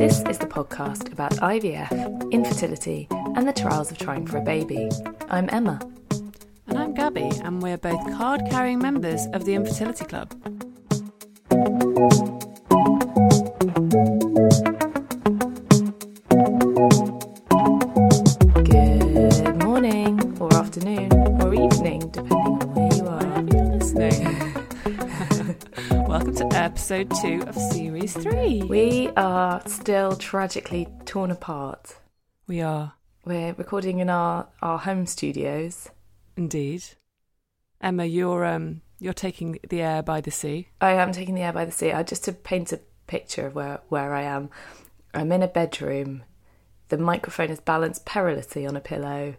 This is the podcast about IVF, infertility, and the trials of trying for a baby. I'm Emma. And I'm Gabby, and we're both card carrying members of the Infertility Club. Episode two of series three. We are still tragically torn apart. We are We're recording in our, our home studios. indeed. Emma, you're um you're taking the air by the sea. I am taking the air by the sea. I just to paint a picture of where, where I am. I'm in a bedroom. The microphone is balanced perilously on a pillow.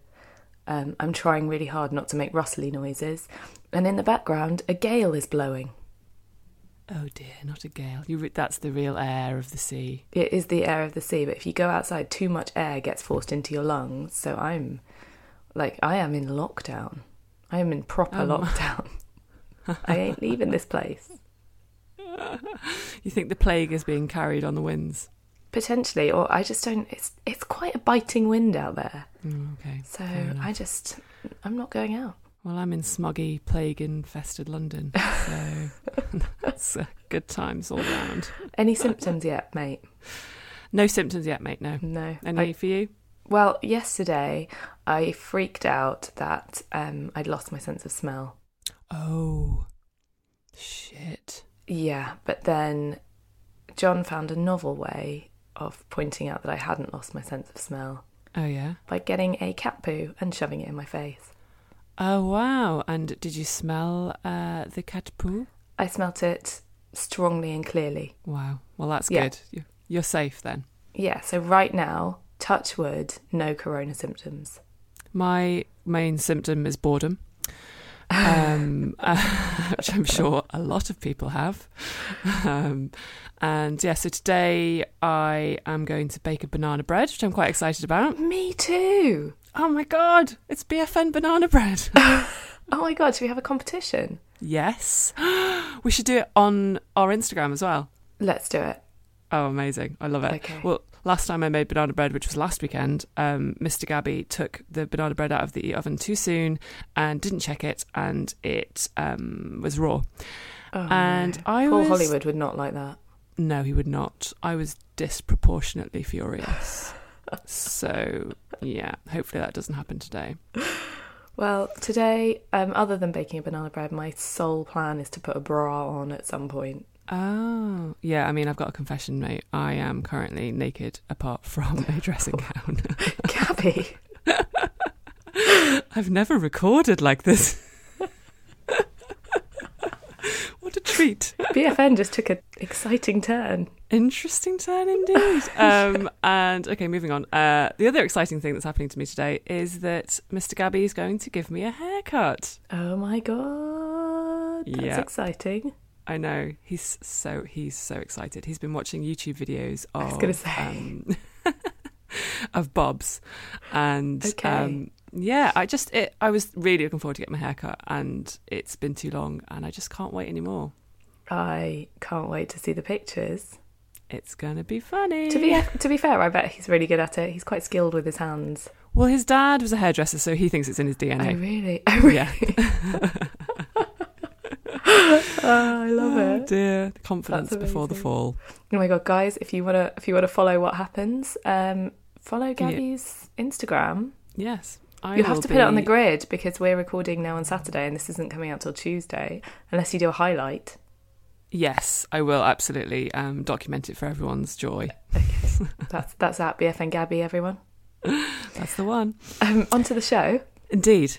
Um, I'm trying really hard not to make rustly noises. And in the background, a gale is blowing. Oh dear, not a gale. You re- that's the real air of the sea. It is the air of the sea, but if you go outside, too much air gets forced into your lungs. So I'm like, I am in lockdown. I am in proper Oh, lockdown. I ain't leaving this place. You think the plague is being carried on the winds? Potentially, or I just don't. It's it's quite a biting wind out there. Mm, okay. So. I just, I'm not going out. Well, I'm in smoggy, plague-infested London, so that's uh, good times all round. Any symptoms yet, mate? No symptoms yet, mate. No. No. Any I- for you? well, yesterday I freaked out that um, I'd lost my sense of smell. Oh, shit. Yeah, but then John found a novel way of pointing out that I hadn't lost my sense of smell Oh yeah. by getting a cat poo and shoving it in my face. Oh wow! And did you smell uh, the cat poo? I smelt it strongly and clearly. Wow. Well, that's Yeah. good. You- You're safe then. Yeah, so right now, touch wood, no corona symptoms. My main symptom is boredom, um, which I'm sure a lot of people have. Um, and yeah, so today I am going to bake a banana bread, which I'm quite excited about. Me too. Oh my god, it's BFN banana bread. Oh my god, should we have a competition? yes, we should do it on our Instagram as well. Let's do it. Oh, amazing! I love it. Okay. Well, last time I made banana bread, which was last weekend, um, Mr. Gabby took the banana bread out of the oven too soon and didn't check it, and it um, was raw. Oh, and no. I Paul was Hollywood would not like that. no, he would not. I was disproportionately furious. so yeah, hopefully that doesn't happen today. Well, today, um, other than baking a banana bread, my sole plan is to put a bra on at some point. Oh, yeah. I mean, I've got a confession, mate. I am currently naked apart from a dressing gown. Gabby, I've never recorded like this. what a treat. BFN just took an exciting turn. Interesting turn indeed. um, and okay, moving on. Uh, the other exciting thing that's happening to me today is that Mr. Gabby is going to give me a haircut. Oh my god, that's Yeah. exciting. I know he's so he's so excited. He's been watching YouTube videos of I was gonna say. um, of Bob's, and Okay. um, yeah, I just it, I was really looking forward to getting my hair cut, and it's been too long, and I just can't wait anymore. I can't wait to see the pictures. It's gonna be funny. To be to be fair, I bet he's really good at it. He's quite skilled with his hands. well, his dad was a hairdresser, so he thinks it's in his DNA. Oh really? Oh really? Yeah. oh, I love Oh it. dear, the confidence before the fall. Oh my god, guys! If you wanna if you wanna follow what happens, um, follow Yeah. Gabby's Instagram. Yes, I You have to put it on the grid because we're recording now on Saturday, and this isn't coming out till Tuesday unless you do a highlight. Yes, I will absolutely um, document it for everyone's joy. Okay, that's that's at BFN Gabby, everyone. That's the one. Um, onto the show. Indeed,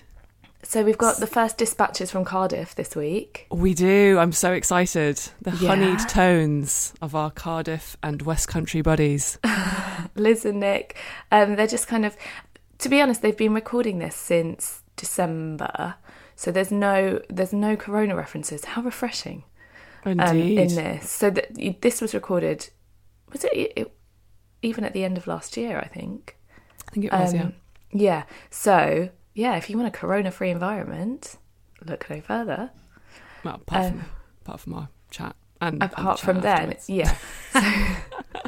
So we've got the first dispatches from Cardiff this week. we do. I'm so excited. The Yeah. honeyed tones of our Cardiff and West Country buddies. Liz and Nick, um, they're just kind of, to be honest, they've been recording this since December, so there's no there's no Corona references. How refreshing um, Indeed. in this. So that this was recorded, was it, it even at the end of last year? I think. I think it was. yeah. Um, yeah. So yeah, if you want a Corona-free environment, look no further. Well, apart from um, apart from our chat and and the Apart chat from then, yeah.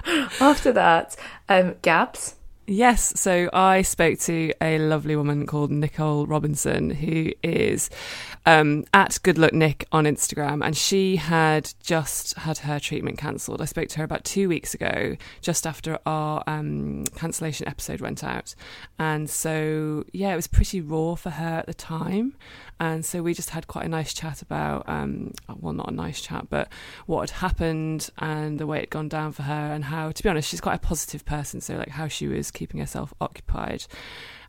So, after that, um, Gabs. Yes, so I spoke to a lovely woman called Nicole Robinson, who is um, at Good Luck Nick on Instagram, and she had just had her treatment cancelled. I spoke to her about two weeks ago, just after our um, cancellation episode went out, and so yeah, it was pretty raw for her at the time, and so we just had quite a nice chat about, um, well, not a nice chat, but what had happened and the way it had gone down for her, and how, to be honest, she's quite a positive person, so like how she was keeping herself occupied.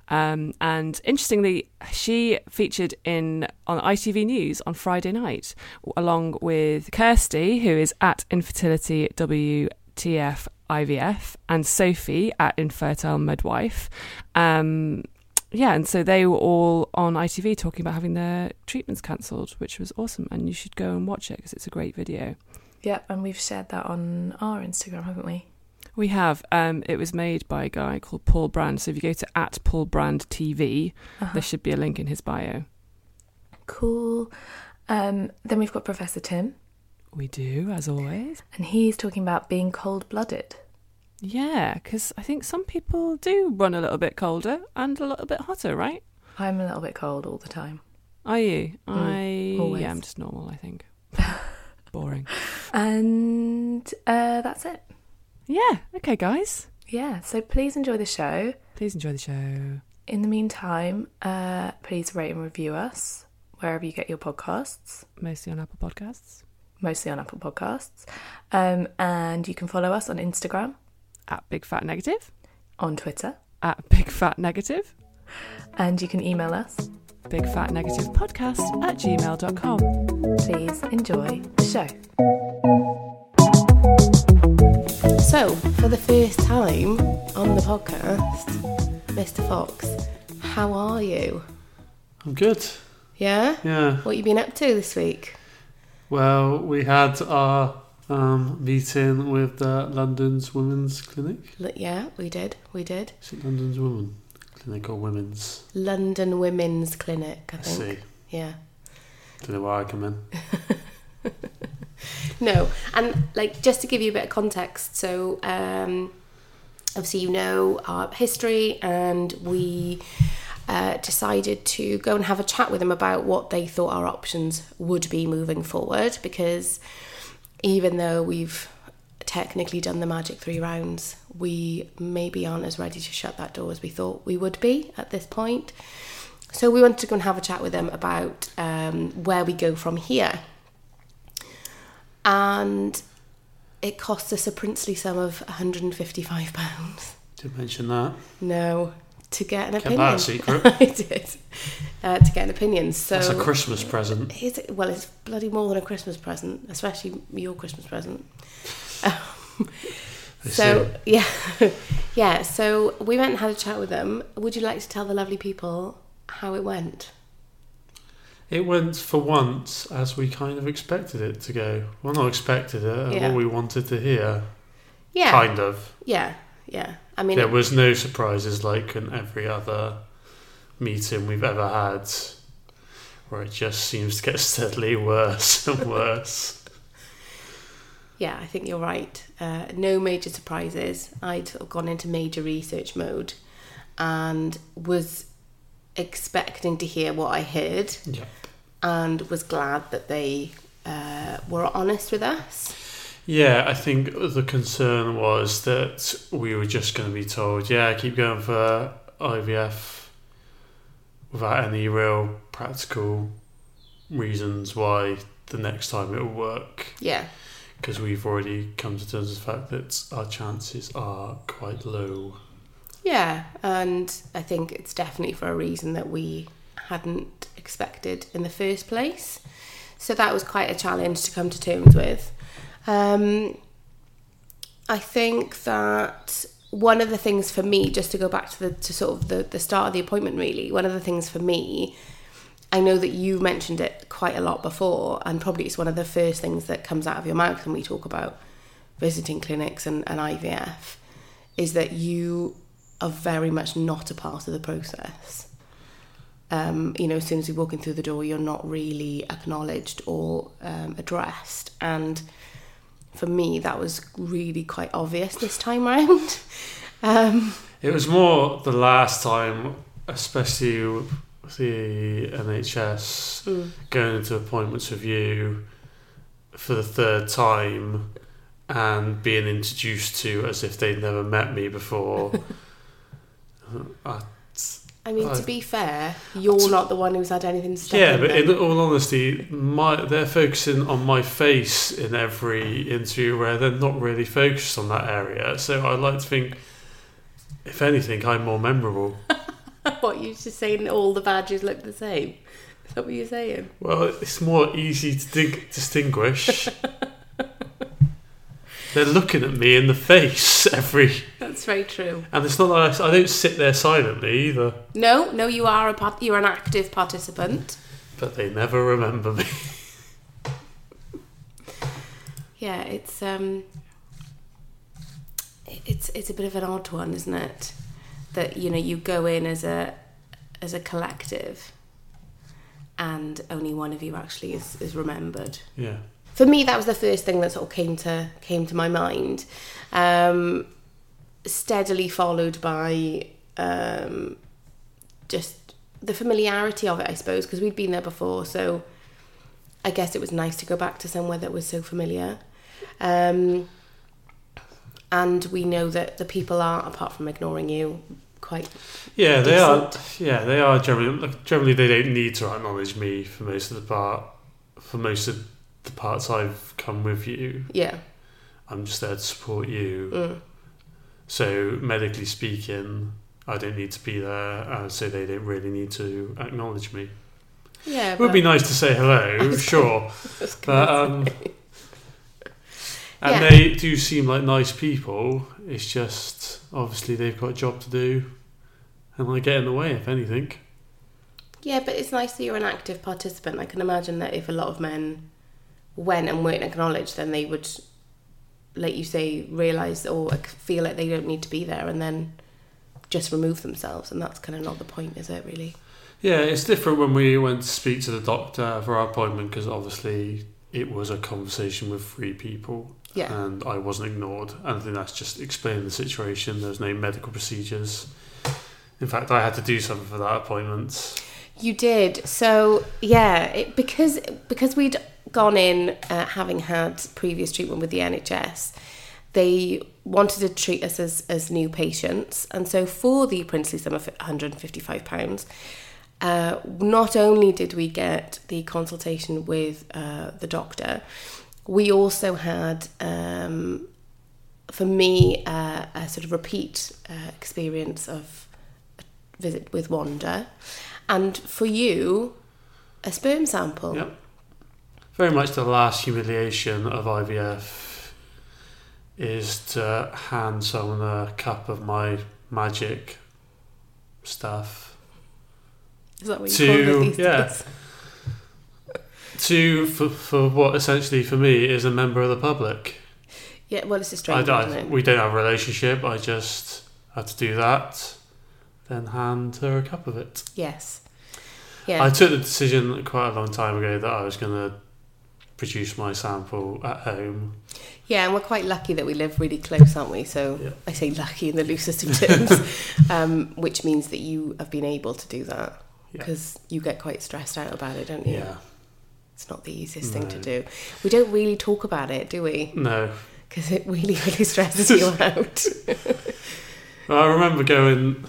Um, and interestingly, she featured in on ITV News on Friday night, along with Kirsty, who is at Infertility WTF IVF, and Sophie at Infertile Midwife. Um, yeah, and so they were all on ITV talking about having their treatments cancelled, which was awesome. And you should go and watch it because it's a great video. Yep, and we've shared that on our Instagram, haven't we? We have. Um, it was made by a guy called Paul Brand. So if you go to at Paul Brand TV, Uh-huh. there should be a link in his bio. Cool. Um, then we've got Professor Tim, We do, as always. and he's talking about being cold-blooded. Yeah, because I think some people do run a little bit colder and a little bit hotter, right? I'm a little bit cold all the time. Are you? Mm, I always. am just normal, I think. Boring. And uh, that's it. Yeah, okay, guys. Yeah, so please enjoy the show. Please enjoy the show. In the meantime, uh, please rate and review us wherever you get your podcasts, Mostly on Apple Podcasts. mostly on Apple Podcasts. Um, and you can follow us on Instagram, At Big Fat Negative. on Twitter, At Big Fat Negative. and you can email us. Big Fat Negative Podcast at gmail.com. Please enjoy the show. So, for the first time on the podcast, Mr. Fox, how are you? I'm good. Yeah? Yeah. What you been up to this week? Well, we had our um, meeting with uh, London's Women's Clinic. L- Yeah, we did. We did. Is it London's Women Clinic or Women's? London Women's Clinic, I I think. see. Yeah. Don't know why I come in. No, and like just to give you a bit of context, so um, obviously you know our history, and we uh, decided to go and have a chat with them about what they thought our options would be moving forward. Because even though we've technically done the magic three rounds, we maybe aren't as ready to shut that door as we thought we would be at this point. So we wanted to go and have a chat with them about um, where we go from here and it cost us a princely sum of 155 pounds. Did mention that. No, to get an Kept opinion. that a secret. I did. Uh, to get an opinion. So That's a Christmas present. Is it, well, it's bloody more than a Christmas present, especially your Christmas present. Um, so yeah, yeah. So we went and had a chat with them. Would you like to tell the lovely people how it went? It went for once as we kind of expected it to go. Well, not expected it, uh, Yeah. what we wanted to hear. Yeah, Kind of. yeah, yeah. I mean, There was no surprises like in every other meeting we've ever had, where it just seems to get steadily worse and worse. Yeah, I think you're right. Uh, no major surprises. I'd sort of gone into major research mode and was expecting to hear what I heard Yeah. and was glad that they uh, were honest with us. Yeah, I think the concern was that we were just going to be told, yeah, keep going for IVF without any real practical reasons why the next time it will work. Yeah, Because we've already come to terms with the fact that our chances are quite low. yeah, and I think it's definitely for a reason that we hadn't expected in the first place. So that was quite a challenge to come to terms with. Um, I think that one of the things for me, just to go back to the to sort of the, the start of the appointment, really, one of the things for me, I know that you mentioned it quite a lot before, and probably it's one of the first things that comes out of your mouth when we talk about visiting clinics and, and IVF, is that you are very much not a part of the process. Um, you know, as soon as you're walking through the door, you're not really acknowledged or um, addressed. And for me, that was really quite obvious this time round. um, It was more the last time, especially with the NHS mm, going into appointments with you for the third time and being introduced to as if they'd never met me before. I, I mean, to be fair, you're not the one who's had anything to yeah, but in all honesty, my they're focusing on my face in every interview where they're not really focused on that area. So I like to think, if anything, I'm more memorable. what you just saying? All the badges look the same. Is that what you're saying? Well, it's more easy to dig- distinguish. They're looking at me in the face every, That's very true. and it's not like I, I don't sit there silently either. No, no, you are a part- you're an active participant. But they never remember me. Yeah, it's um, it's it's a bit of an odd one, isn't it? That you know you go in as a as a collective, and only one of you actually is, is remembered. Yeah, For me, that was the first thing that sort of came to came to my mind. Um, steadily followed by um, just the familiarity of it, I suppose, because we'd been there before. So I guess it was nice to go back to somewhere that was so familiar. Um, and we know that the people are, apart from ignoring you, quite yeah, they Decent. are. Yeah, they are generally. Like, generally, they don't need to acknowledge me for most of the part. For most of the parts I've come with you, yeah. I'm just there to support you. Mm. So medically speaking, I don't need to be there, uh, so they don't really need to acknowledge me. Yeah, It would be nice to say hello, sure, but um, and Yeah. they do seem like nice people. It's just obviously they've got a job to do, and I get in the way if anything. Yeah, but it's nice that you're an active participant. I can imagine that if a lot of men went and weren't acknowledged, then they would, like you say, realise or oh, feel like they don't need to be there and then just remove themselves. And that's kind of not the point, is it, really? Yeah, it's different when we went to speak to the doctor for our appointment because obviously it was a conversation with three people. Yeah. and I wasn't ignored. And I think that's just explaining the situation. There's no medical procedures. In fact, I had to do something for that appointment. You did. So yeah, it, because because we'd gone in uh, having had previous treatment with the NHS, they wanted to treat us as as new patients, and so for the princely sum of 155 pounds. Uh, not only did we get the consultation with uh, the doctor, we also had, um, for me, uh, a sort of repeat uh, experience of a visit with Wanda, and for you, a sperm sample. Yep. Very much the last humiliation of IVF is to hand someone a cup of my magic stuff Is that what you To- call it these yeah. days? to for, for what essentially for me is a member of the public. Yeah, well, it's a I, strange, I- it? we don't have a relationship. I just had to do that. Then hand her a cup of it. Yes. Yeah. I took the decision quite a long time ago that I was going to produce my sample at home. Yeah, and we're quite lucky that we live really close, aren't we? So Yeah. I say lucky in the loosest of terms, um, which means that you have been able to do that Yeah. because you get quite stressed out about it, don't you? Yeah. It's not the easiest thing to do. We don't really talk about it, do we? No. Because it really, really stresses you out. I remember going,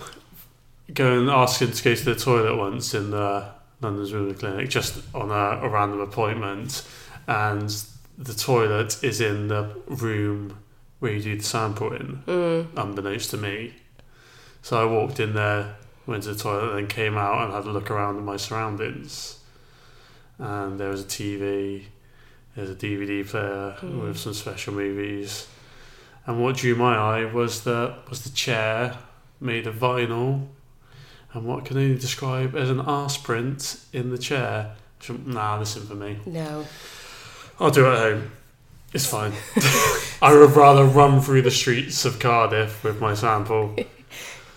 going him to go to the toilet once in the London's Rural Clinic, just on a, a random appointment, and the toilet is in the room where you do the sample in, Mm. unbeknownst to me. So I walked in there, went to the toilet, then came out and had a look around at my surroundings. And there was a TV, there's a DVD player Mm. with some special movies. And what drew my eye was the was the chair made of vinyl, and what can only describe as an arse print in the chair. Nah, this isn't for me. No. I'll do it at home. It's fine. I would rather run through the streets of Cardiff with my sample.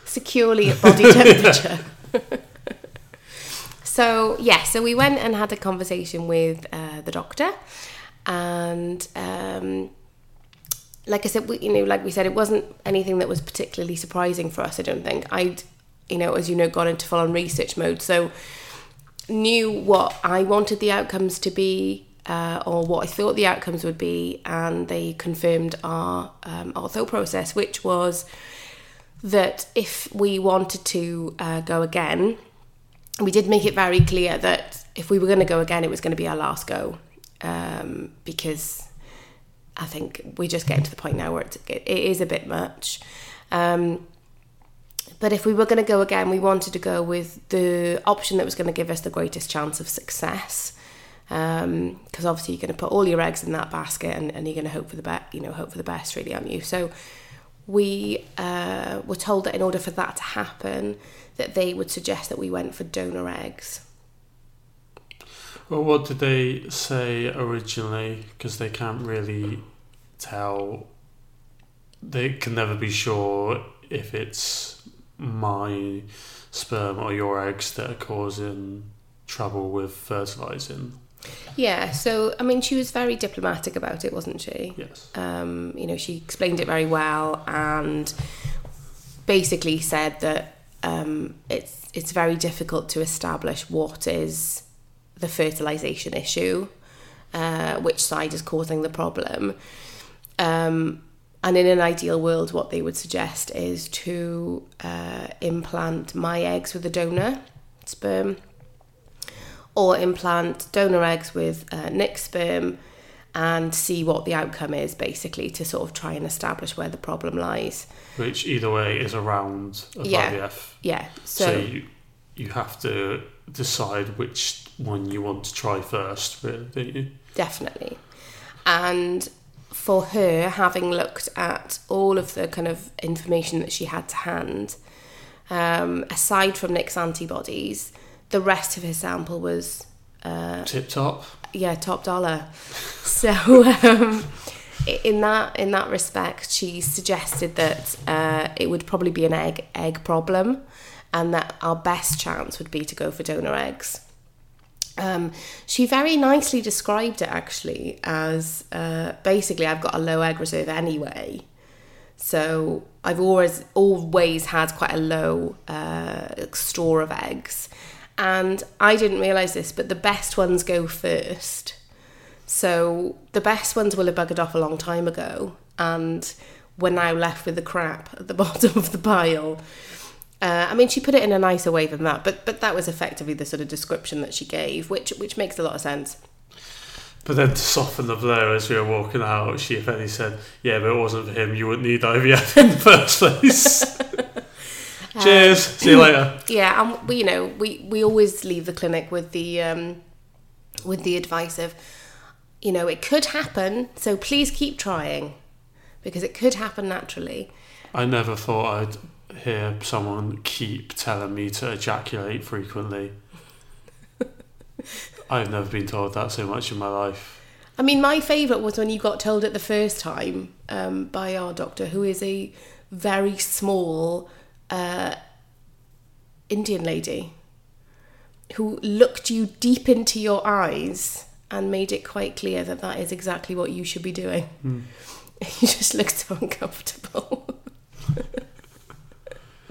securely at body temperature. so yeah, so we went and had a conversation with uh, the doctor, and um, like I said, we, you know, like we said, it wasn't anything that was particularly surprising for us. I don't think I'd, you know, as you know, gone into full on research mode, so knew what I wanted the outcomes to be. Uh, or what I thought the outcomes would be, and they confirmed our um, ortho process, which was that if we wanted to uh, go again, we did make it very clear that if we were going to go again, it was going to be our last go, um, because I think we're just getting to the point now where it is a bit much. Um, but if we were going to go again, we wanted to go with the option that was going to give us the greatest chance of success. Because obviously you're going to put all your eggs in that basket, and, and you're going to hope for the best. You know, hope for the best, really, aren't you? So we uh, were told that in order for that to happen, that they would suggest that we went for donor eggs. Well, what did they say originally? Because they can't really tell. They can never be sure if it's my sperm or your eggs that are causing trouble with fertilizing. Yeah, so I mean, she was very diplomatic about it, wasn't she? Yes. Um, you know, she explained it very well and basically said that um, it's it's very difficult to establish what is the fertilization issue, uh, which side is causing the problem. Um, and in an ideal world, what they would suggest is to uh, implant my eggs with a donor sperm or implant donor eggs with uh, Nick's sperm and see what the outcome is, basically, to sort of try and establish where the problem lies. Which either way is around Yeah. IVF. Yeah, So, so, you, you have to decide which one you want to try first, really, don't you? definitely. And for her, having looked at all of the kind of information that she had to hand, um, aside from Nick's antibodies, the rest of his sample was uh, Tip top. yeah, top dollar. So um, in that in that respect, she suggested that uh, it would probably be an egg egg problem, and that our best chance would be to go for donor eggs. Um, she very nicely described it actually as uh, basically I've got a low egg reserve anyway, so I've always always had quite a low uh, store of eggs, and I didn't realise this, but the best ones go first. So the best ones will have buggered off a long time ago, and we're now left with the crap at the bottom of the pile. Uh, I mean, she put it in a nicer way than that, but but that was effectively the sort of description that she gave, which which makes a lot of sense. But then to soften the blow as we were walking out, she if any said, Yeah, but it wasn't for him, you wouldn't need IVF in the first place. Cheers. See you later. Yeah, and we, you know, we we always leave the clinic with the um, with the advice of, you know, it could happen, so please keep trying, because it could happen naturally. I never thought I'd hear someone keep telling me to ejaculate frequently. I've never been told that so much in my life. I mean, my favourite was when you got told it the first time um, by our doctor, who is a very small, uh, Indian lady who looked you deep into your eyes and made it quite clear that that is exactly what you should be doing. You just looked so uncomfortable.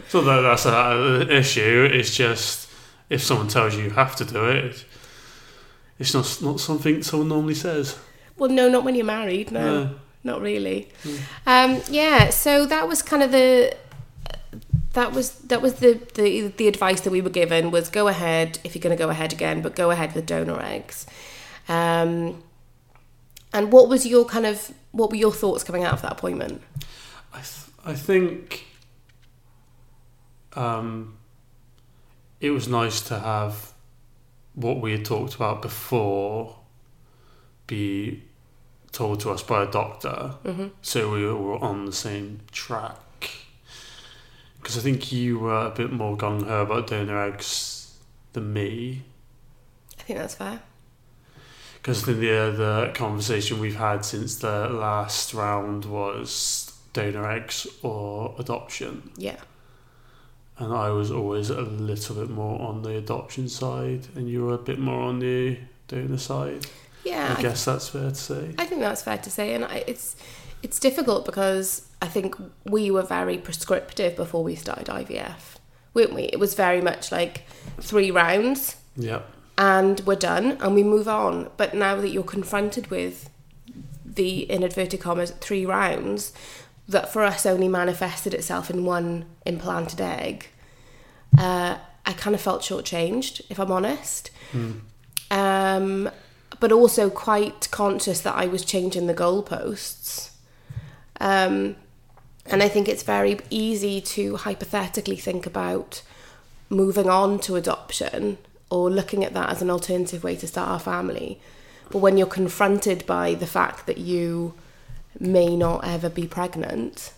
So that, that's an issue. It's just if someone tells you you have to do it, it's not not something someone normally says. well, no, not when you're married. No, No. not really. Um, yeah, so that was kind of the that was that was the, the the advice that we were given was go ahead if you're going to go ahead again, but go ahead with donor eggs. Um, and what was your kind of what were your thoughts coming out of that appointment? I th- I think um, it was nice to have what we had talked about before be told to us by a doctor, so we were on the same track. Because I think you were a bit more gung ho about donor eggs than me. I think that's fair. Because I think the the conversation we've had since the last round was donor eggs or adoption. Yeah. And I was always a little bit more on the adoption side, and you were a bit more on the donor side. Yeah. I guess that's fair to say. I think that's fair to say, and I, it's it's difficult because I think we were very prescriptive before we started IVF, weren't we? It was very much like three rounds Yeah. and we're done and we move on. But now that you're confronted with the in commas three rounds, that for us only manifested itself in one implanted egg, uh, I kind of felt shortchanged, if I'm honest. Um, but also quite conscious that I was changing the goalposts. Um, and I think it's very easy to hypothetically think about moving on to adoption or looking at that as an alternative way to start our family. But when you're confronted by the fact that you may not ever be pregnant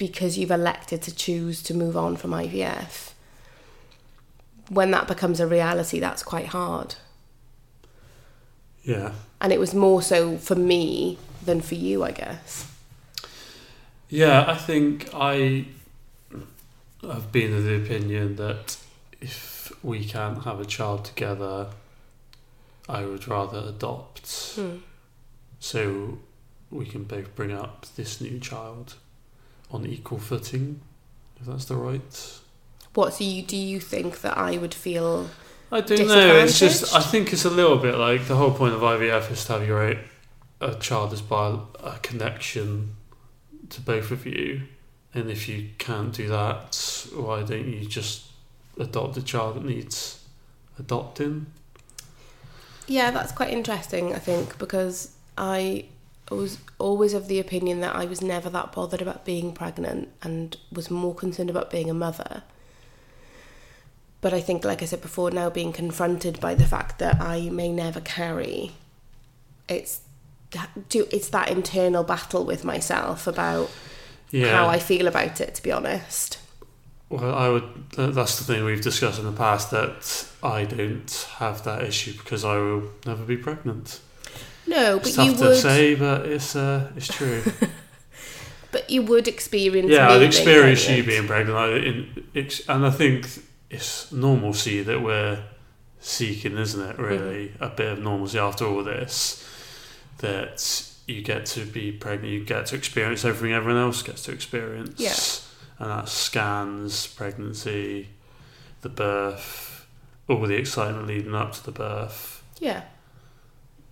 because you've elected to choose to move on from IVF, when that becomes a reality, that's quite hard. Yeah. And it was more so for me than for you, I guess. Yeah, I think I have been of the opinion that if we can't have a child together, I would rather adopt hmm. so we can both bring up this new child on equal footing, if that's the right. What so you do you think that I would feel I don't know. It's just I think it's a little bit like the whole point of IVF is to have your a child is by a connection to both of you, and if you can't do that, why don't you just adopt a child that needs adopting? Yeah, that's quite interesting, I think, because I was always of the opinion that I was never that bothered about being pregnant and was more concerned about being a mother. But I think, like I said before, now being confronted by the fact that I may never carry, it's that- it's that internal battle with myself about Yeah. how I feel about it. To be honest, Well, I would. That's the thing we've discussed in the past that I don't have that issue because I will never be pregnant. No, but It's you tough to would, say, but it's uh, it's true. but you would experience. yeah, I'd experience you being pregnant, I, in, ex- and I think it's normalcy that we're seeking, isn't it? Really, Mm-hmm. a bit of normalcy after all this. That you get to be pregnant, you get to experience everything everyone else gets to experience. Yeah. and that scans, pregnancy, the birth, all the excitement leading up to the birth Yeah.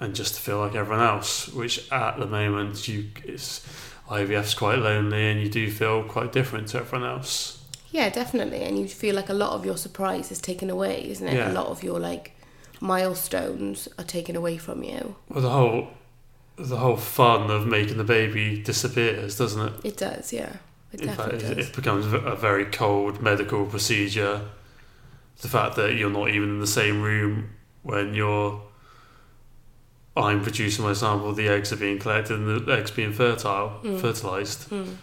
And just to feel like everyone else, which at the moment you it's IVF's quite lonely and you do feel quite different to everyone else. Yeah, definitely. And you feel like a lot of your surprise is taken away, isn't it? Yeah. A lot of your like milestones are taken away from you. Well, the whole the whole fun of making the baby disappears, doesn't it? It does, yeah. It In fact, does. it becomes a very cold medical procedure. The fact that you're not even in the same room when you're I'm producing my sample, the eggs are being collected, and the eggs being fertile, Mm. fertilized. Mm.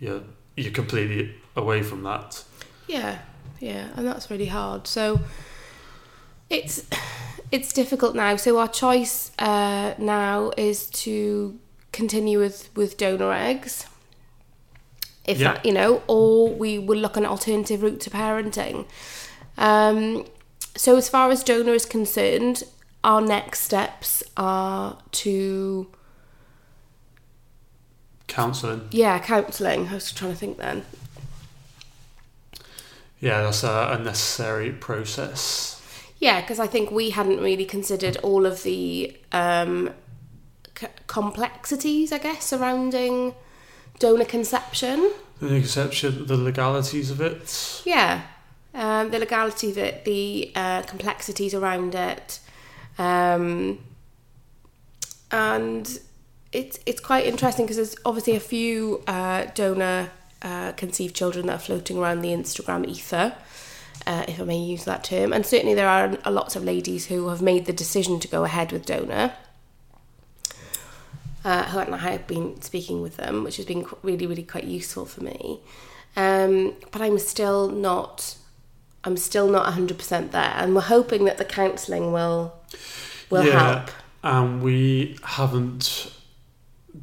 You're you're completely away from that. Yeah, yeah, and that's really hard. So it's it's difficult now. So our choice uh, now is to continue with with donor eggs. if Yeah. that you know, or we will look an alternative route to parenting. Um, so as far as donor is concerned, our next steps are to Counselling. yeah counselling. I was trying to think then. Yeah, that's a, necessary process. Yeah, because I think we hadn't really considered all of the um, c- complexities, I guess, surrounding donor conception. The exception, the legalities of it. Yeah, um, the legality of it, the uh, complexities around it, um, and it's it's quite interesting because there's obviously a few uh, donor uh, conceived children that are floating around the Instagram ether. Uh, if I may use that term, and certainly there are lots of ladies who have made the decision to go ahead with donor, uh, who and I have been speaking with them, which has been really, really quite useful for me. Um, but I'm still not, I'm still not 100% there, and we're hoping that the counselling will will Yeah. help. And we haven't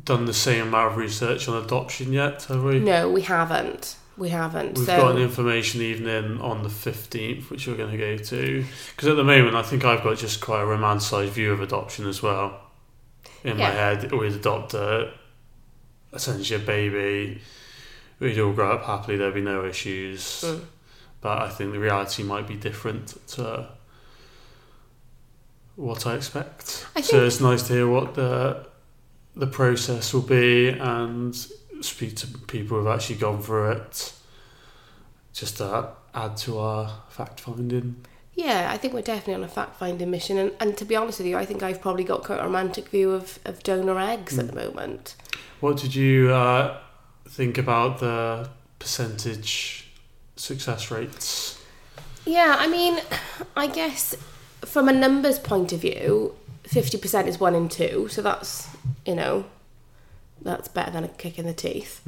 done the same amount of research on adoption yet, have we? No, we haven't. We haven't. We've so got an information evening on the 15th, which we're going to go to. Because at the moment, I think I've got just quite a romanticised view of adoption as well. In my head, we'd adopt a, essentially a baby, we'd all grow up happily, there'd be no issues. Mm. But I think the reality might be different to what I expect. I so it's nice to hear what the the process will be and speak to people who've actually gone through it. Just to add to our fact finding. Yeah, I think we're definitely on a fact finding mission. And, and to be honest with you, I think I've probably got quite a romantic view of, of donor eggs at the moment. What did you uh, think about the percentage success rates? Yeah, I mean, I guess from a numbers point of view, 50% is one in two. So that's, you know, that's better than a kick in the teeth.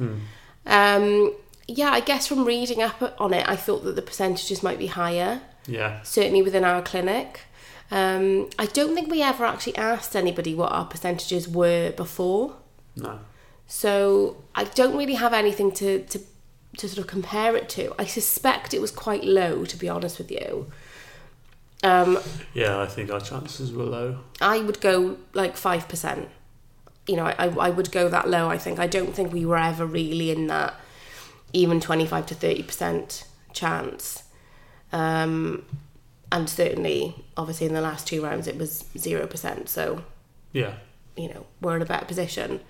Um, yeah, I guess from reading up on it, I thought that the percentages might be higher. Yeah, certainly within our clinic. Um, I don't think we ever actually asked anybody what our percentages were before. no. So I don't really have anything to, to, to sort of compare it to. I suspect it was quite low, to be honest with you. Um, Yeah, I think our chances were low. I would go like 5%. You know, I, I would go that low, I think. I don't think we were ever really in that even 25 to 30% chance. Um, and certainly, obviously, in the last two rounds, it was 0%. So, Yeah. you know, we're in a better position.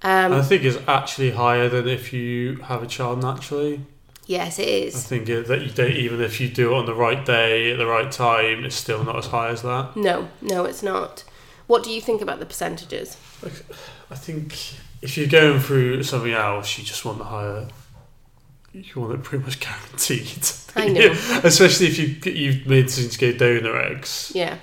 And I Um, think it's actually higher than if you have a child naturally. Yes, it is. I think it, that you don't, even if you do it on the right day at the right time, it's still not as high as that. No, no, it's not. What do you think about the percentages? I think if you're going through something else, you just want the higher. You want it pretty much guaranteed. I know. Especially if you you've made decision to go donor eggs. Yeah.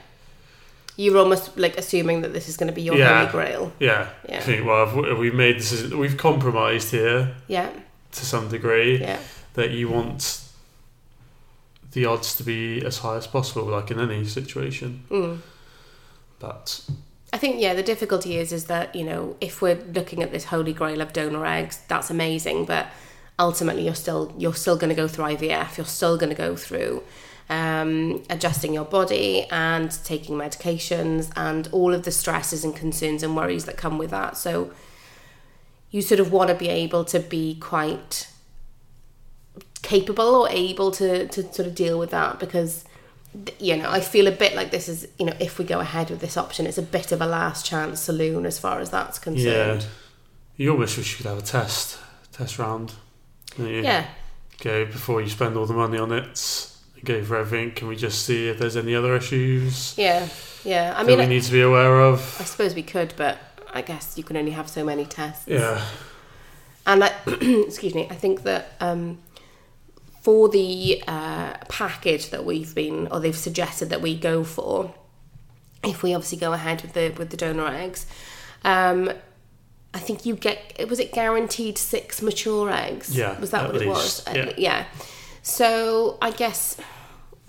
You're almost like assuming that this is going to be your Yeah. holy grail. Yeah. Yeah. I think well, we've we made this. We've compromised here Yeah, to some degree yeah. That you want the odds to be as high as possible, like in any situation. Mm. But I think yeah, the difficulty is is that you know if we're looking at this holy grail of donor eggs, that's amazing, but ultimately you're still you're still going to go through IVF. You're still going to go through um, adjusting your body and taking medications and all of the stresses and concerns and worries that come with that. So you sort of want to be able to be quite capable or able to to sort of deal with that because you know, I feel a bit like this is, you know, if we go ahead with this option, it's a bit of a last chance saloon as far as that's concerned. yeah, you almost wish you could have a test test round. Yeah. go before you spend all the money on it. Go for everything. Can we just see if there's any other issues Yeah. Yeah. I mean, we I, need to be aware of. I suppose we could, but I guess you can only have so many tests. Yeah, And I, excuse me, I think that um, for the uh, package that we've been, or they've suggested that we go for, if we obviously go ahead with the with the donor eggs, um, I think you get. Was it guaranteed six mature eggs? Yeah, Was that at what it was? yeah. Uh, yeah. So I guess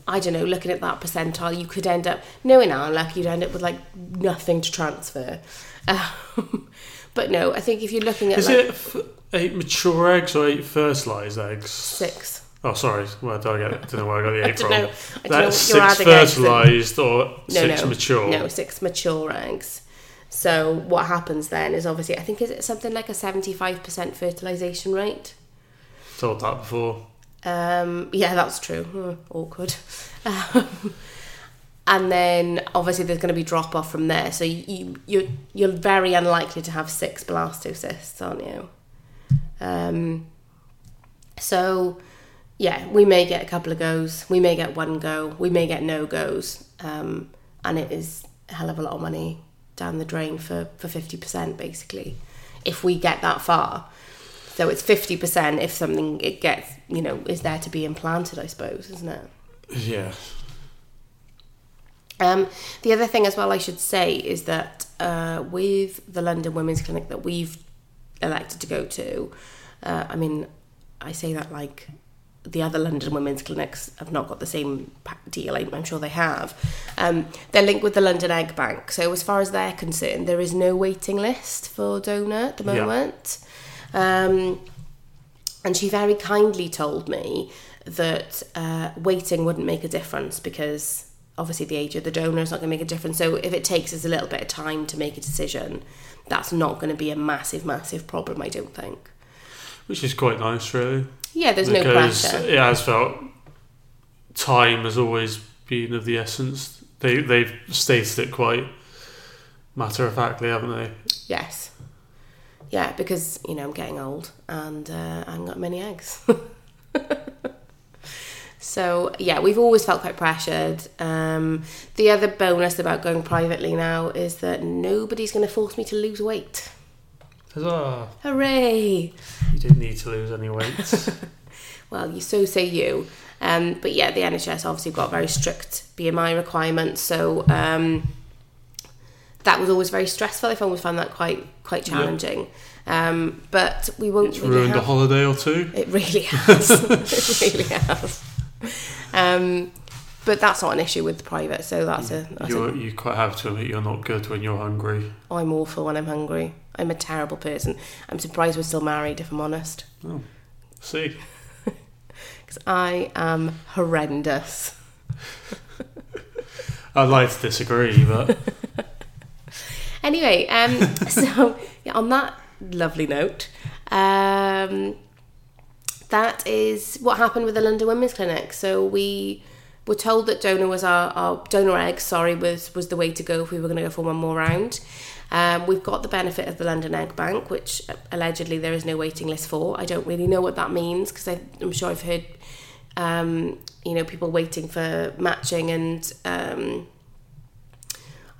I don't know, looking at that percentile, you could end up, knowing how unlucky, you'd end up with like nothing to transfer. Um, but no, I think if you're looking at Is like it f- eight mature eggs or eight fertilised eggs? six, Oh, sorry. Where did I get it? I don't know where I got the eight from. know. I don't know That's six adding eggs in. fertilised or no, six no, mature. no, six mature eggs. So what happens then is obviously, I think is it something like a seventy-five percent fertilization rate. Told that before. Um, yeah, that's true. Hmm, awkward. Um, and then obviously there's going to be drop off from there. So you, you you're you're very unlikely to have six blastocysts, aren't you? Um, so yeah, we may get a couple of goes. We may get one go. We may get no goes. Um, and it is a hell of a lot of money down the drain for for fifty percent basically, if we get that far. So it's fifty percent if something it gets you know is there to be implanted, I suppose, isn't it? Yeah. Um, the other thing as well I should say is that uh, with the London Women's Clinic that we've elected to go to, uh, I mean, I say that like the other London women's clinics have not got the same deal. I'm I'm sure they have. Um, they're linked with the London Egg Bank, so as far as they're concerned, there is no waiting list for donor at the Yeah. moment. Um, and she very kindly told me that uh, waiting wouldn't make a difference because obviously the age of the donor is not going to make a difference. So if it takes us a little bit of time to make a decision, that's not going to be a massive, massive problem. I don't think. Which is quite nice, really. Yeah, there's no because pressure. it has felt time has always been of the essence. They they've stated it quite matter of factly, haven't they? Yes. Yeah, because you know I'm getting old and uh, I haven't got many eggs. so yeah, we've always felt quite pressured. Um, the other bonus about going privately now is that nobody's going to force me to lose weight. Huzzah! Hooray! You didn't need to lose any weight. Well, you so say you. Um, but yeah, the NHS obviously got very strict BMI requirements, so um, that was always very stressful. I always found that quite quite challenging. Um, but we won't it's really ruined a holiday or two. It really has. it really has. But that's not an issue with the private, so that's a. That's You're, a you quite have to admit you're not good when you're hungry. I'm awful when I'm hungry. I'm a terrible person. I'm surprised we're still married, if I'm honest, See, because I am horrendous. I'd like to disagree, but Anyway, um, so yeah, on that lovely note, um, that is what happened with the London Women's Clinic. So we were told that donor was our, our donor egg. Sorry, was was the way to go if we were going to go for one more round. Um, we've got the benefit of the London Egg Bank, which uh, allegedly there is no waiting list for. I don't really know what that means because I'm sure I've heard, um, you know, people waiting for matching and. Um,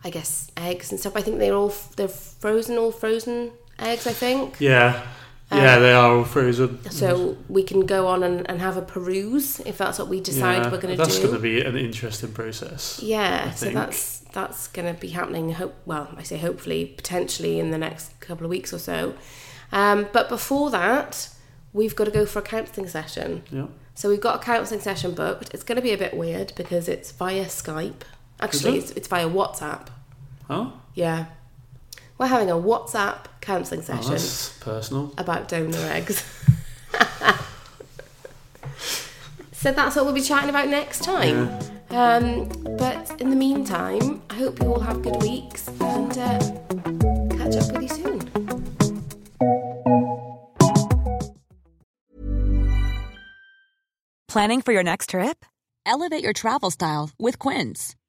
I guess eggs and stuff. I think they're all they're frozen, all frozen eggs. I think yeah, yeah, they are all frozen. so. We can go on and, and have a peruse if that's what we decide yeah, we're going to do. that's going to be an interesting process. yeah, so that's that's going to be happening. Hope well, I say hopefully, potentially in the next couple of weeks or so. Um, but before that, we've got to go for a counselling session. Yeah. So we've got a counselling session booked. It's going to be a bit weird because it's via Skype. Actually, it? it's, it's via WhatsApp. Oh, Yeah. We're having a WhatsApp counselling oh session that's personal. about donor eggs. so that's what we'll be chatting about next time. Um, but in the meantime, I hope you all have good weeks and uh, catch up with you soon. Planning for your next trip? Elevate your travel style with Quince.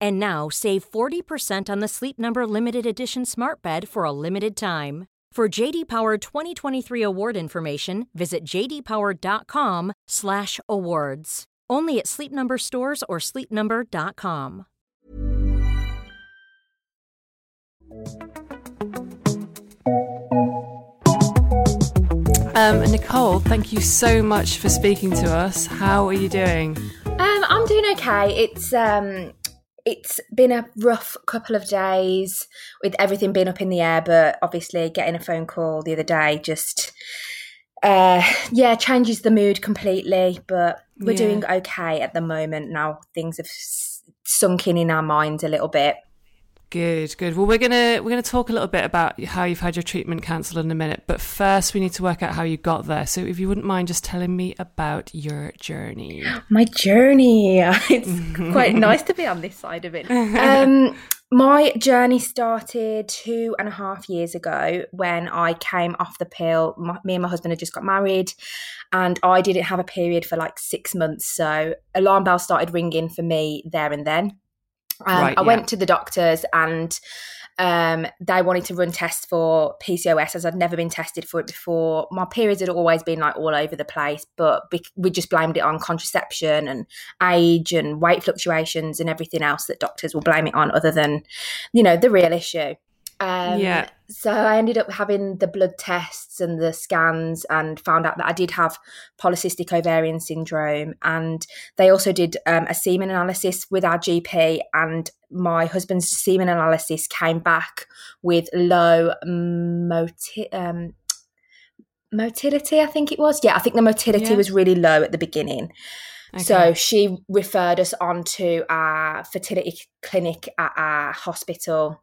And now save 40% on the Sleep Number limited edition Smart Bed for a limited time. For JD Power 2023 award information, visit jdpower.com/awards. Only at Sleep Number stores or sleepnumber.com. Um, Nicole, thank you so much for speaking to us. How are you doing? Um, I'm doing okay. It's um, it's been a rough couple of days with everything being up in the air, but obviously getting a phone call the other day just uh yeah changes the mood completely. But we're Yeah. doing okay at the moment now. Things have s- sunk in in our minds a little bit. Good, good. Well, we're gonna we're gonna talk a little bit about how you've had your treatment cancelled in a minute, but first we need to work out how you got there. So, if you wouldn't mind just telling me about your journey. My journey. It's quite nice to be on this side of it. Um, my journey started two and a half years ago when I came off the pill. My, me and my husband had just got married, and I didn't have a period for like six months. So alarm bells started ringing for me there and then. Um, Right, I yeah. went to the doctors and um, they wanted to run tests for PCOS as I'd never been tested for it before. My periods had always been like all over the place, but we just blamed it on contraception and age and weight fluctuations and everything else that doctors will blame it on, other than, you know, the real issue. Um, Yeah. So I ended up having the blood tests and the scans and found out that I did have polycystic ovarian syndrome. And they also did um, a semen analysis with our GP, and my husband's semen analysis came back with low moti- um, motility, I think it was. Yeah, I think the motility Yeah. was really low at the beginning. So she referred us on to our fertility clinic at our hospital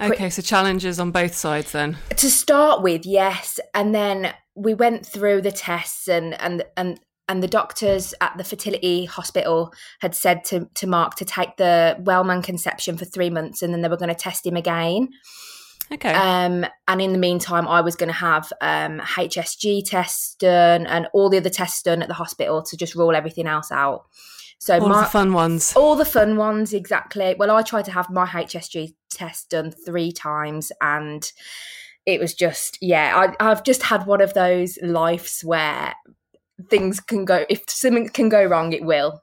Okay, so challenges on both sides then. to start with yes and then we went through the tests and and and and the doctors at the fertility hospital had said to, to Mark to take the Wellman conception for three months and then they were going to test him again. Okay. Um, and in the meantime, I was going to have um, HSG tests done and all the other tests done at the hospital to just rule everything else out. So All Mark, the fun ones. all the fun ones, exactly. Well, I tried to have my HSG test done three times, and it was just, yeah, I, I've just had one of those lives where things can go, if something can go wrong, it will.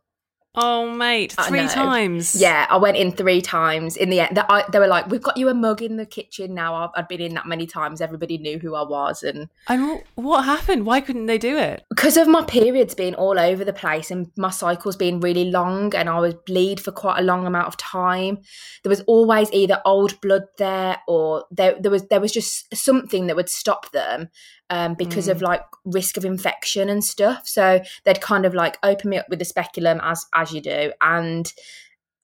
Oh, mate, three times. Yeah, I went in three times. In the end, they, I, they were like, "We've got you a mug in the kitchen now." I've, I'd been in that many times. Everybody knew who I was, and And what happened? Why couldn't they do it? because of my periods being all over the place and my cycles being really long and I would bleed for quite a long amount of time, there was always either old blood there or there there was there was just something that would stop them um, because of like risk of infection and stuff. So they'd kind of like open me up with the speculum as as you do, and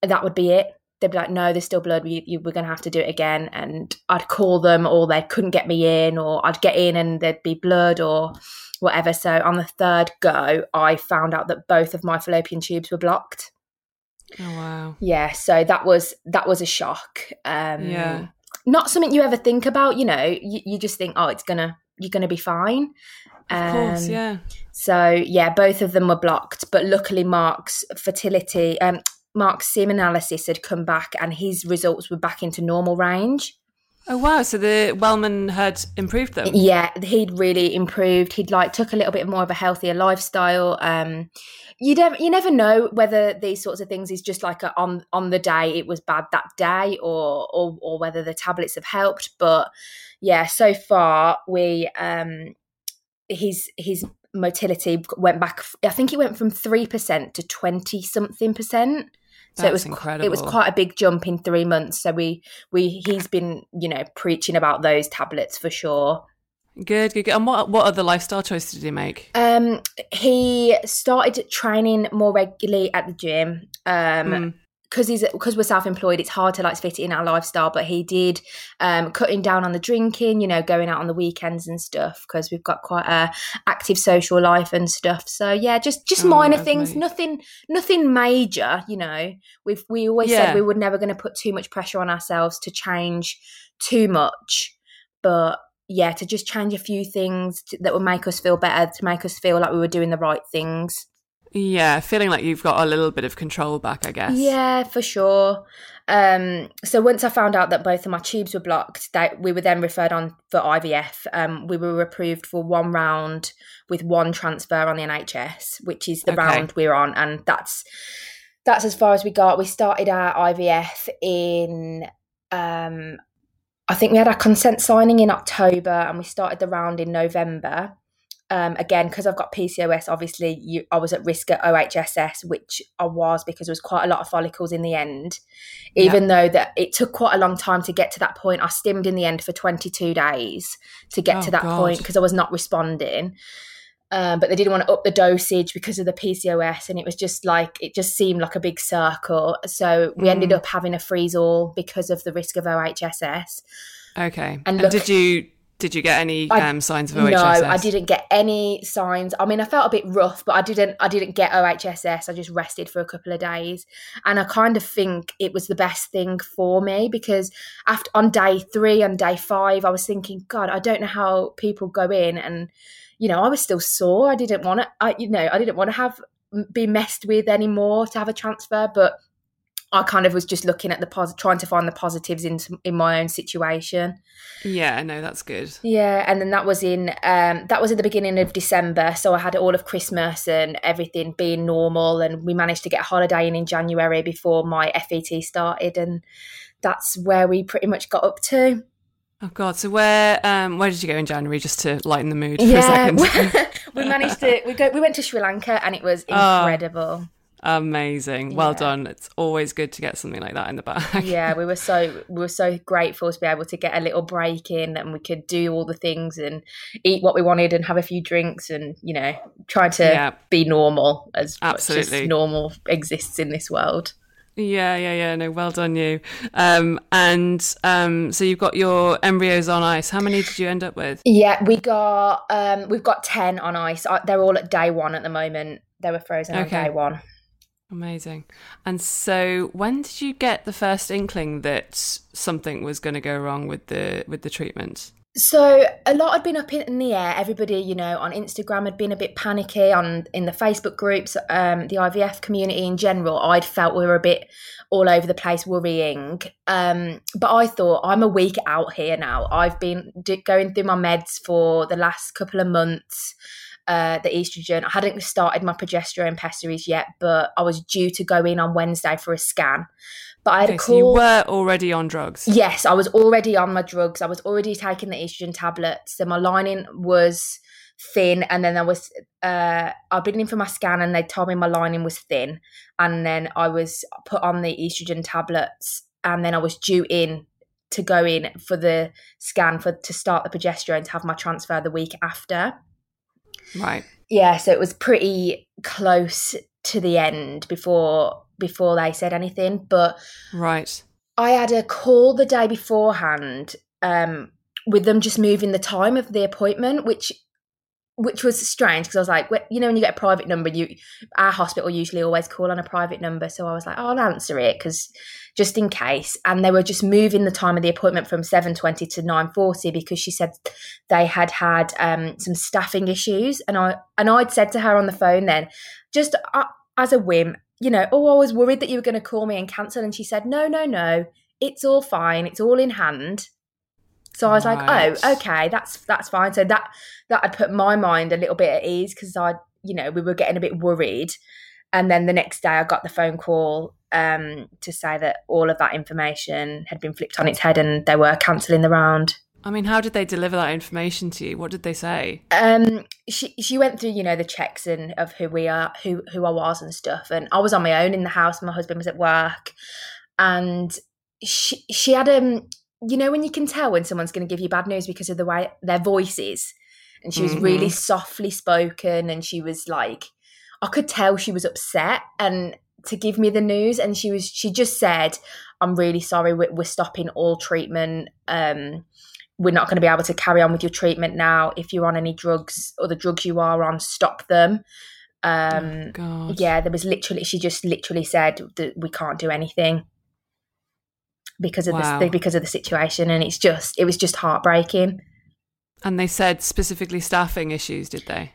that would be it. They'd be like, "No, there's still blood. We, you, we're going to have to do it again." And I'd call them, or they couldn't get me in, or I'd get in and there'd be blood, or whatever. So on the third go, I found out that both of my fallopian tubes were blocked. Oh, wow. Yeah, so that was that was a shock. Um, Yeah. not something you ever think about. You know, you, you just think, oh, it's gonna you're gonna be fine. Of course, Um, yeah. So yeah, both of them were blocked, but luckily Mark's fertility, um, Mark's semen analysis had come back, and his results were back into normal range. Oh, wow. So the Wellman had improved them. Yeah, he'd really improved. He'd like took a little bit more of a healthier lifestyle. Um, you never you never know whether these sorts of things is just like a, on on the day it was bad that day, or or or whether the tablets have helped. But yeah, so far we um his his motility went back. I think it went from three percent to twenty something percent. So That's it was incredible. it was quite a big jump in three months. So we we he's been you know preaching about those tablets for sure. Good, good, good. And what what other lifestyle choices did he make? Um, he started training more regularly at the gym. Um, Mm. Because he's because we're self-employed it's hard to like fit it in our lifestyle but he did um cutting down on the drinking you know going out on the weekends and stuff because we've got quite a active social life and stuff. So yeah just just Oh, minor things nothing nothing major you know. We've we always Yeah. said we were never going to put too much pressure on ourselves to change too much but yeah to just change a few things to, that would make us feel better to make us feel like we were doing the right things Yeah, feeling like you've got a little bit of control back, I guess. Yeah, for sure. Um, so once I found out that both of my tubes were blocked, that we were then referred on for IVF. Um, we were approved for one round with one transfer on the NHS, which is the Okay. round we're on, and that's that's as far as we got. We started our IVF in um, I think we had our consent signing in October, and we started the round in November um, again because I've got PCOS. Obviously, you, I was at risk at OHSS, which I was because there was quite a lot of follicles in the end. Even though that it took quite a long time to get to that point, I stimmed in the end for 22 days to get Oh, to that God. point because I was not responding. Um, but they didn't want to up the dosage because of the PCOS, and it was just like it just seemed like a big circle. So we ended Mm. up having a freeze all because of the risk of OHSS. Okay. And And, look- did you did you get any I- um, signs of OHSS? No, I didn't get any signs. I mean, I felt a bit rough, but I didn't. I didn't get OHSS. I just rested for a couple of days, and I kind of think it was the best thing for me because after on day three, and day five, I was thinking, God, I don't know how people go in, and you know, I was still sore. I didn't want to. I, you know, I didn't want to have be messed with anymore to have a transfer, but. I kind of was just looking at the pos- trying to find the positives in in my own situation. Yeah, no, that's good. Yeah, and then that was in um, that was at the beginning of December, so I had all of Christmas and everything being normal, and we managed to get a holiday in in January before my FET started, and that's where we pretty much got up to. Oh God, so where um where did you go in January just to lighten the mood for a Yeah, second? we managed to we go we went to Sri Lanka, and it was Oh. Amazing. Well Yeah. done. It's always good to get something like that in the bag. yeah, we were so we were so grateful to be able to get a little break in, and we could do all the things and eat what we wanted and have a few drinks, and you know, try to Yeah. be normal as Absolutely. as normal exists in this world. Yeah, yeah, yeah. No, well done you. Um and um so you've got your embryos on ice. How many did you end up with? Yeah, we got um we've got ten on ice. Uh, They're all at day one at the moment. They were frozen Okay. on day one. Amazing. And so when did you get the first inkling that something was going to go wrong with the with the treatment? So a lot had been up in the air. Everybody, you know, on Instagram had been a bit panicky. On in the Facebook groups, um, the IVF community in general, I'd felt we were a bit all over the place, worrying. Um, but I thought I'm a week out here now. I've been going through my meds for the last couple of months. Uh, the estrogen. I hadn't started my progesterone pessaries yet, but I was due to go in on Wednesday for a scan. But I had Okay, a so call. you were already on drugs. Yes, I was already on my drugs. I was already taking the estrogen tablets. So my lining was thin, and then I was uh, I'd been in for my scan, and they told me my lining was thin, and then I was put on the estrogen tablets, and then I was due in to go in for the scan for to start the progesterone to have my transfer the week after Right. yeah so it was pretty close to the end before before they said anything but Right. i had a call the day beforehand um with them just moving the time of the appointment which which was strange because i was like you know when you get a private number you our hospital usually always call on a private number. So i was like oh, i'll answer it because just in case. And they were just moving the time of the appointment from 7.20 to 9.40 because she said they had had um, some staffing issues. And i and i'd said to her on the phone then just uh, as a whim you know oh i was worried that you were going to call me and cancel. And she said no no no. It's all fine. It's all in hand so i was like oh okay that's that's fine so that that had put my mind a little bit at ease because i you know we were getting a bit worried and then the next day i got the phone call um, to say that all of that information had been flipped on its head and they were cancelling the round I mean, how did they deliver that information to you? What did they say? Um, she she went through, you know, the checks and of who we are, who who I was and stuff. And I was on my own in the house. My husband was at work, and she she had um, you know, when you can tell when someone's going to give you bad news because of the way their voice is, and she was Mhm. really softly spoken, and she was like, I could tell she was upset, and to give me the news, and she was she just said, "I'm really sorry, we're, we're stopping all treatment." Um, we're not going to be able to carry on with your treatment now. If you're on any drugs or the drugs you are on, stop them. Um, Oh, God. yeah, there was literally, she just literally said that we can't do anything because of Wow. this, because of the situation. And it's just, it was just heartbreaking. And they said specifically staffing issues, did they?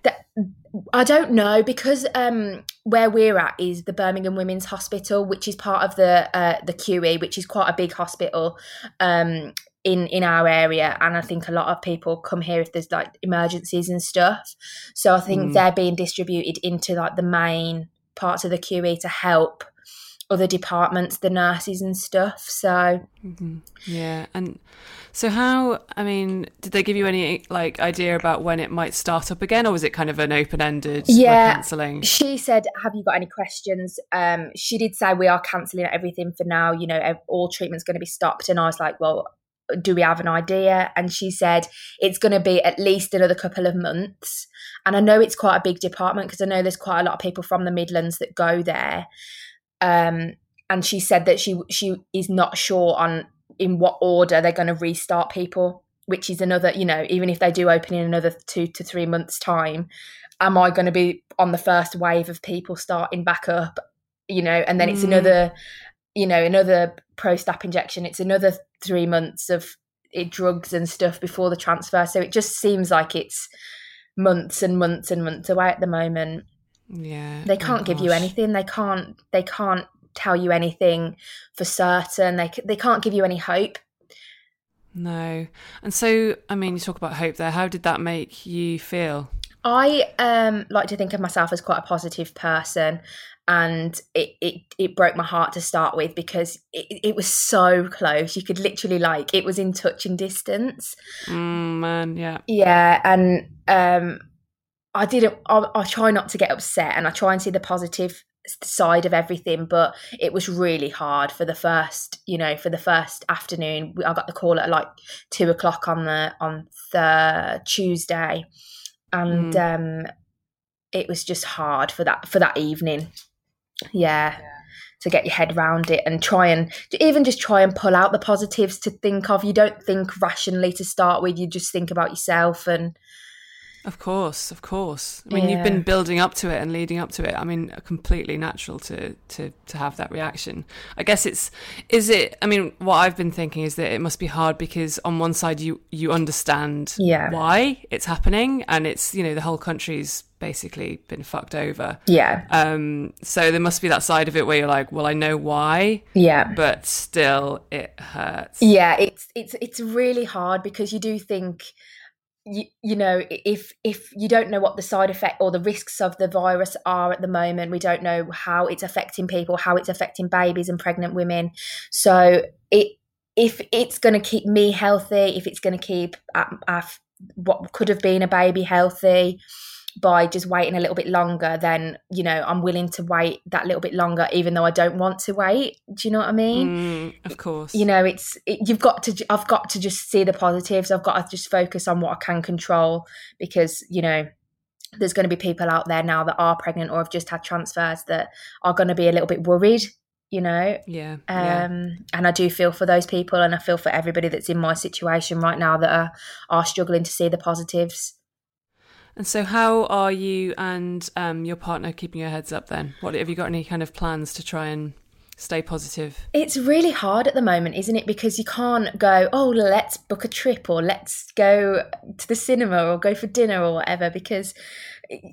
I don't know because um, where we're at is the Birmingham Women's Hospital, which is part of the uh, the QE, which is quite a big hospital um, in in our area, and I think a lot of people come here if there's like emergencies and stuff. So I think Mm. they're being distributed into like the main parts of the QE to help other departments, the nurses and stuff. So hmm Yeah. And so, how, I mean, did they give you any like idea about when it might start up again, or was it kind of an open ended Yeah. cancelling? She said, "Have you got any questions?" Um, she did say we are cancelling everything for now. You know, all treatment's going to be stopped. And I was like, "Well, do we have an idea?" And she said it's going to be at least another couple of months. And I know it's quite a big department because I know there's quite a lot of people from the Midlands that go there. Um, and she said that she she is not sure on in what order they're going to restart people, which is another, you know, even if they do open in another two to three months' time, am I going to be on the first wave of people starting back up? You know, and then it's Mm. another, you know, another Prostap injection. It's another three months of it, drugs and stuff before the transfer. So it just seems like it's months and months and months away at the moment Yeah. they Oh, can't give you anything they can't they can't tell you anything for certain they they can't give you any hope No. And so, I mean, you talk about hope there. How did that make you feel? i um like to think of myself as quite a positive person and it it, it broke my heart to start with because it, it was so close you could literally like it was in touch touching distance Mm, man, yeah. yeah and um i didn't I, I try not to get upset and i try and see the positive side of everything but it was really hard for the first you know for the first afternoon. I got the call at like two o'clock on the on the tuesday and um it was just hard for that for that evening. Yeah to get your head around it and try and even just try and pull out the positives to think of. You don't think rationally to start with you just think about yourself and Of course, of course. I mean, you've been building up to it and leading up to it. I mean, completely natural to to to have that reaction. I guess it's is it. I mean, what I've been thinking is that it must be hard because on one side you you understand Yeah. why it's happening and it's you know the whole country's basically been fucked over. yeah Um, so there must be that side of it where you're like, well, I know why, yeah but still it hurts. yeah it's it's it's really hard because you do think you, you know if if you don't know what the side effect or the risks of the virus are at the moment we don't know how it's affecting people how it's affecting babies and pregnant women. So it if it's going to keep me healthy if it's going to keep uh, uh, what could have been a baby healthy by just waiting a little bit longer then you know i'm willing to wait that little bit longer even though i don't want to wait do you know what i mean Mm, of course. you know it's it, you've got to i've got to just see the positives i've got to just focus on what i can control because you know there's going to be people out there now that are pregnant or have just had transfers that are going to be a little bit worried you know Yeah. yeah. um and i do feel for those people and i feel for everybody that's in my situation right now that are are struggling to see the positives And so, how are you and um, your partner keeping your heads up then? What have you got any kind of plans to try and stay positive? It's really hard at the moment, isn't it? Because you can't go, oh, let's book a trip or let's go to the cinema or go for dinner or whatever because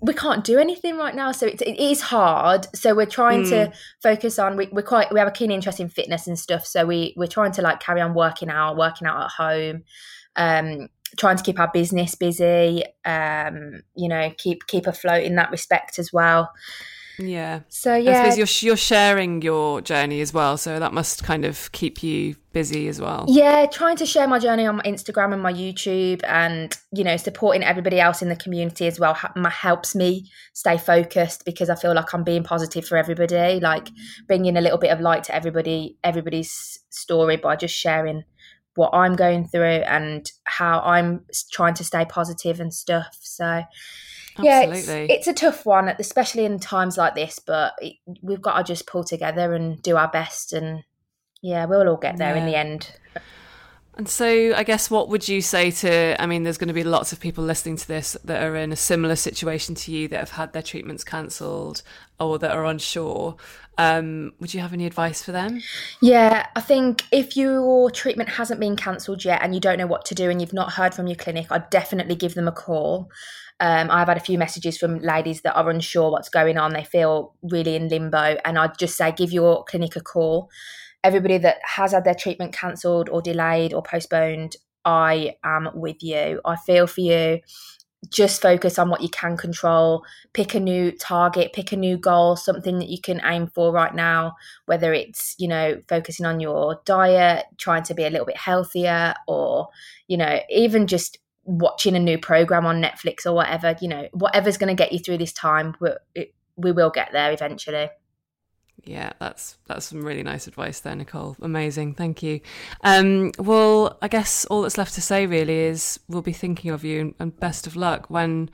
we can't do anything right now. So it, it is hard. So we're trying to focus on, we, we're quite, we have a keen interest in fitness and stuff. So we, we're trying to like carry on working out, working out at home. Um, trying to keep our business busy um you know keep keep afloat in that respect as well Yeah. So I yeah, suppose you're you're sharing your journey as well, so that must kind of keep you busy as well. Yeah, trying to share my journey on my Instagram and my YouTube, and you know, supporting everybody else in the community as well helps me stay focused because I feel like I'm being positive for everybody, like bringing a little bit of light to everybody, everybody's story by just sharing what I'm going through and how I'm trying to stay positive and stuff. So. Yeah, it's, it's a tough one, especially in times like this. But it, we've got to just pull together and do our best, and yeah, we'll all get there in the end. And so, I guess, what would you say to? I mean, there's going to be lots of people listening to this that are in a similar situation to you that have had their treatments cancelled or that are unsure. Um, would you have any advice for them? Yeah, I think if your treatment hasn't been cancelled yet and you don't know what to do and you've not heard from your clinic, I'd definitely give them a call. Um, I've had a few messages from ladies that are unsure what's going on. They feel really in limbo, and I'd just say give your clinic a call. Everybody that has had their treatment cancelled or delayed or postponed, I am with you. I feel for you. Just focus on what you can control. Pick a new target, pick a new goal, something that you can aim for right now whether it's you know focusing on your diet trying to be a little bit healthier or you know even just watching a new program on netflix or whatever you know whatever's going to get you through this time we, we will get there eventually Yeah, that's that's some really nice advice there, Nicole. Amazing, thank you. Um, well, I guess all that's left to say really is we'll be thinking of you and, and best of luck when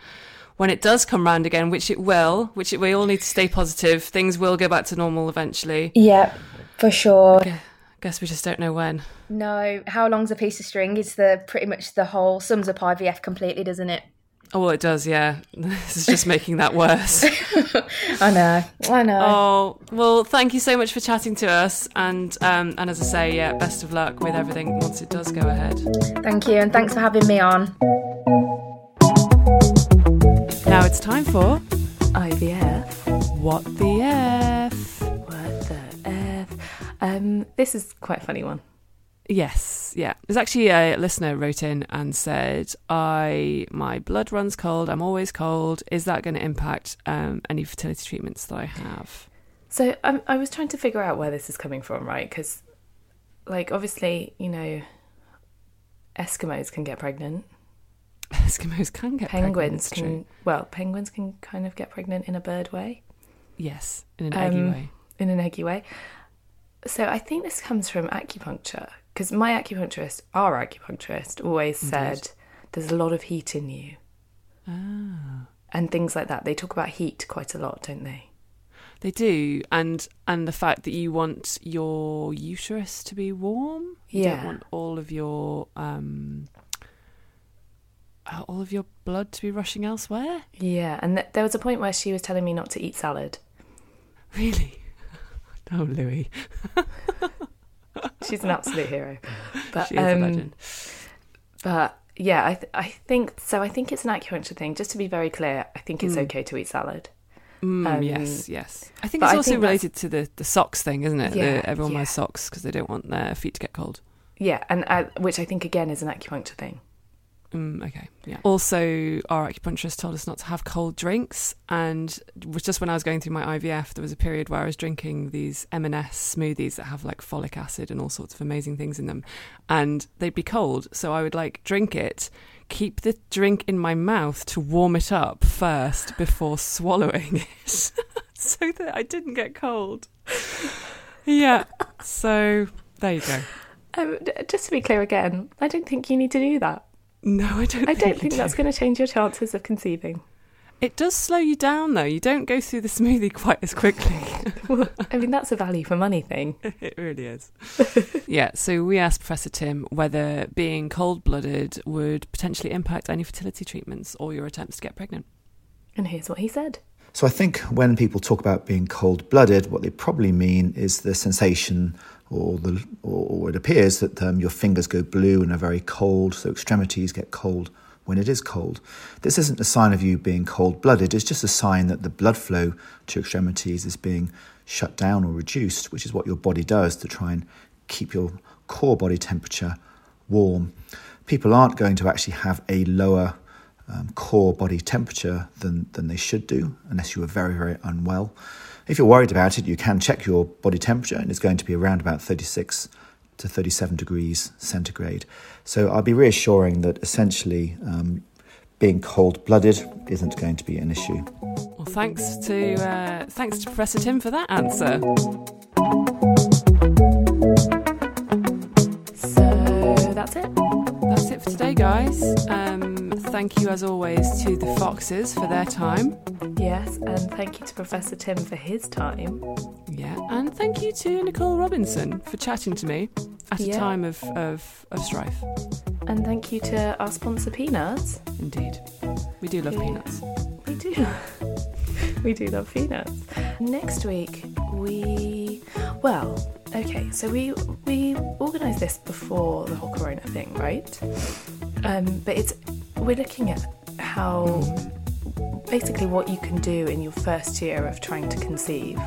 when it does come round again, which it will. Which it, we all need to stay positive. Things will go back to normal eventually. yeah for sure I guess we just don't know when. no how long's a piece of string is the pretty much the whole sums up ivf completely doesn't it Oh, well, it does. Yeah, this is just making that worse. i know i know Oh well, thank you so much for chatting to us, and um, and as I say, yeah, best of luck with everything once it does go ahead. thank you and thanks for having me on Now it's time for IVF. what the f. What the F? Um, this is quite a funny one. Yes, yeah. There's actually a listener wrote in and said, "I my blood runs cold. I'm always cold. Is that going to impact um, any fertility treatments that I have?" So um, I was trying to figure out where this is coming from, right? Because, like, obviously, you know, Eskimos can get pregnant. Eskimos can get Penguins it's can, true. well, penguins can kind of get pregnant in a bird way, Yes, in an eggy Um, way. in an eggy way. So I think this comes from acupuncture because my acupuncturist, our acupuncturist, always said there's a lot of heat in you. Ah. And things like that. They talk about heat quite a lot, don't they? They do, and and the fact that you want your uterus to be warm. You Yeah. don't want all of your um, uh, all of your blood to be rushing elsewhere. Yeah, and th- there was a point where she was telling me not to eat salad. Really? Oh, Louis. She's an absolute hero. But She is a um, legend. But yeah, I th- I think so. I think it's an acupuncture thing. Just to be very clear, I think it's Mm. okay to eat salad. Mm, um, yes, yes. I think it's I also think that's- related to the, the socks thing, isn't it? Yeah, the, everyone yeah. wears socks because they don't want their feet to get cold. Yeah, and uh, which I think again is an acupuncture thing. Mm, okay, yeah. Also, our acupuncturist told us not to have cold drinks, and it was just when I was going through my IVF, there was a period where I was drinking these M&S smoothies that have like folic acid and all sorts of amazing things in them, and they'd be cold, so I would like drink it, keep the drink in my mouth to warm it up first before swallowing it, so that I didn't get cold. Yeah, so there you go. Um, d- just to be clear again, I don't think you need to do that. No, I don't. I don't you think do. that's going to change your chances of conceiving. It does slow you down though. You don't go through the smoothie quite as quickly. Well, I mean, that's a value for money thing. it really is. yeah, so we asked Professor Tim whether being cold blooded would potentially impact any fertility treatments or your attempts to get pregnant. And here's what he said. So I think when people talk about being cold blooded, what they probably mean is the sensation or the or, or it appears that um, your fingers go blue and are very cold, so extremities get cold when it is cold. This isn't a sign of you being cold blooded, it's just a sign that the blood flow to extremities is being shut down or reduced, which is what your body does to try and keep your core body temperature warm. People aren't going to actually have a lower um, core body temperature than, than they should do, unless you are very, very unwell. If you're worried about it, you can check your body temperature, and it's going to be around about 36 to 37 degrees centigrade. So I'll be reassuring that essentially um, being cold blooded isn't going to be an issue. Well, thanks to, uh, thanks to Professor Tim for that answer. So that's it. That's it for today, guys. Um, thank you, as always, to the Foxes for their time. Yes, and thank you to Professor Tim for his time. Yeah, and thank you to Nicole Robinson for chatting to me at a time of, of, of strife. And thank you to our sponsor Peanuts. Indeed. We do love peanuts. We do. we do love peanuts. Next week we well, okay, so we we organised this before the whole corona thing, right? Um, but it's we're looking at how basically what you can do in your first year of trying to conceive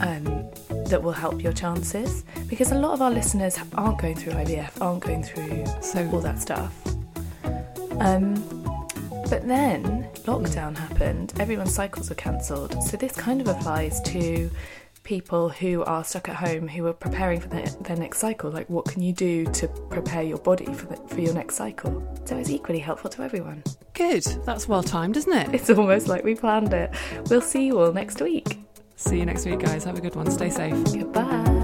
um, that will help your chances because a lot of our listeners aren't going through IVF, aren't going through So- all that stuff. Um, but then lockdown happened, everyone's cycles were cancelled. So this kind of applies to people who are stuck at home who are preparing for their, their next cycle. Like, what can you do to prepare your body for, the, for your next cycle? So it's equally helpful to everyone. Good. That's well timed, isn't it? It's almost like we planned it. We'll see you all next week. See you next week, guys. Have a good one. Stay safe. Goodbye.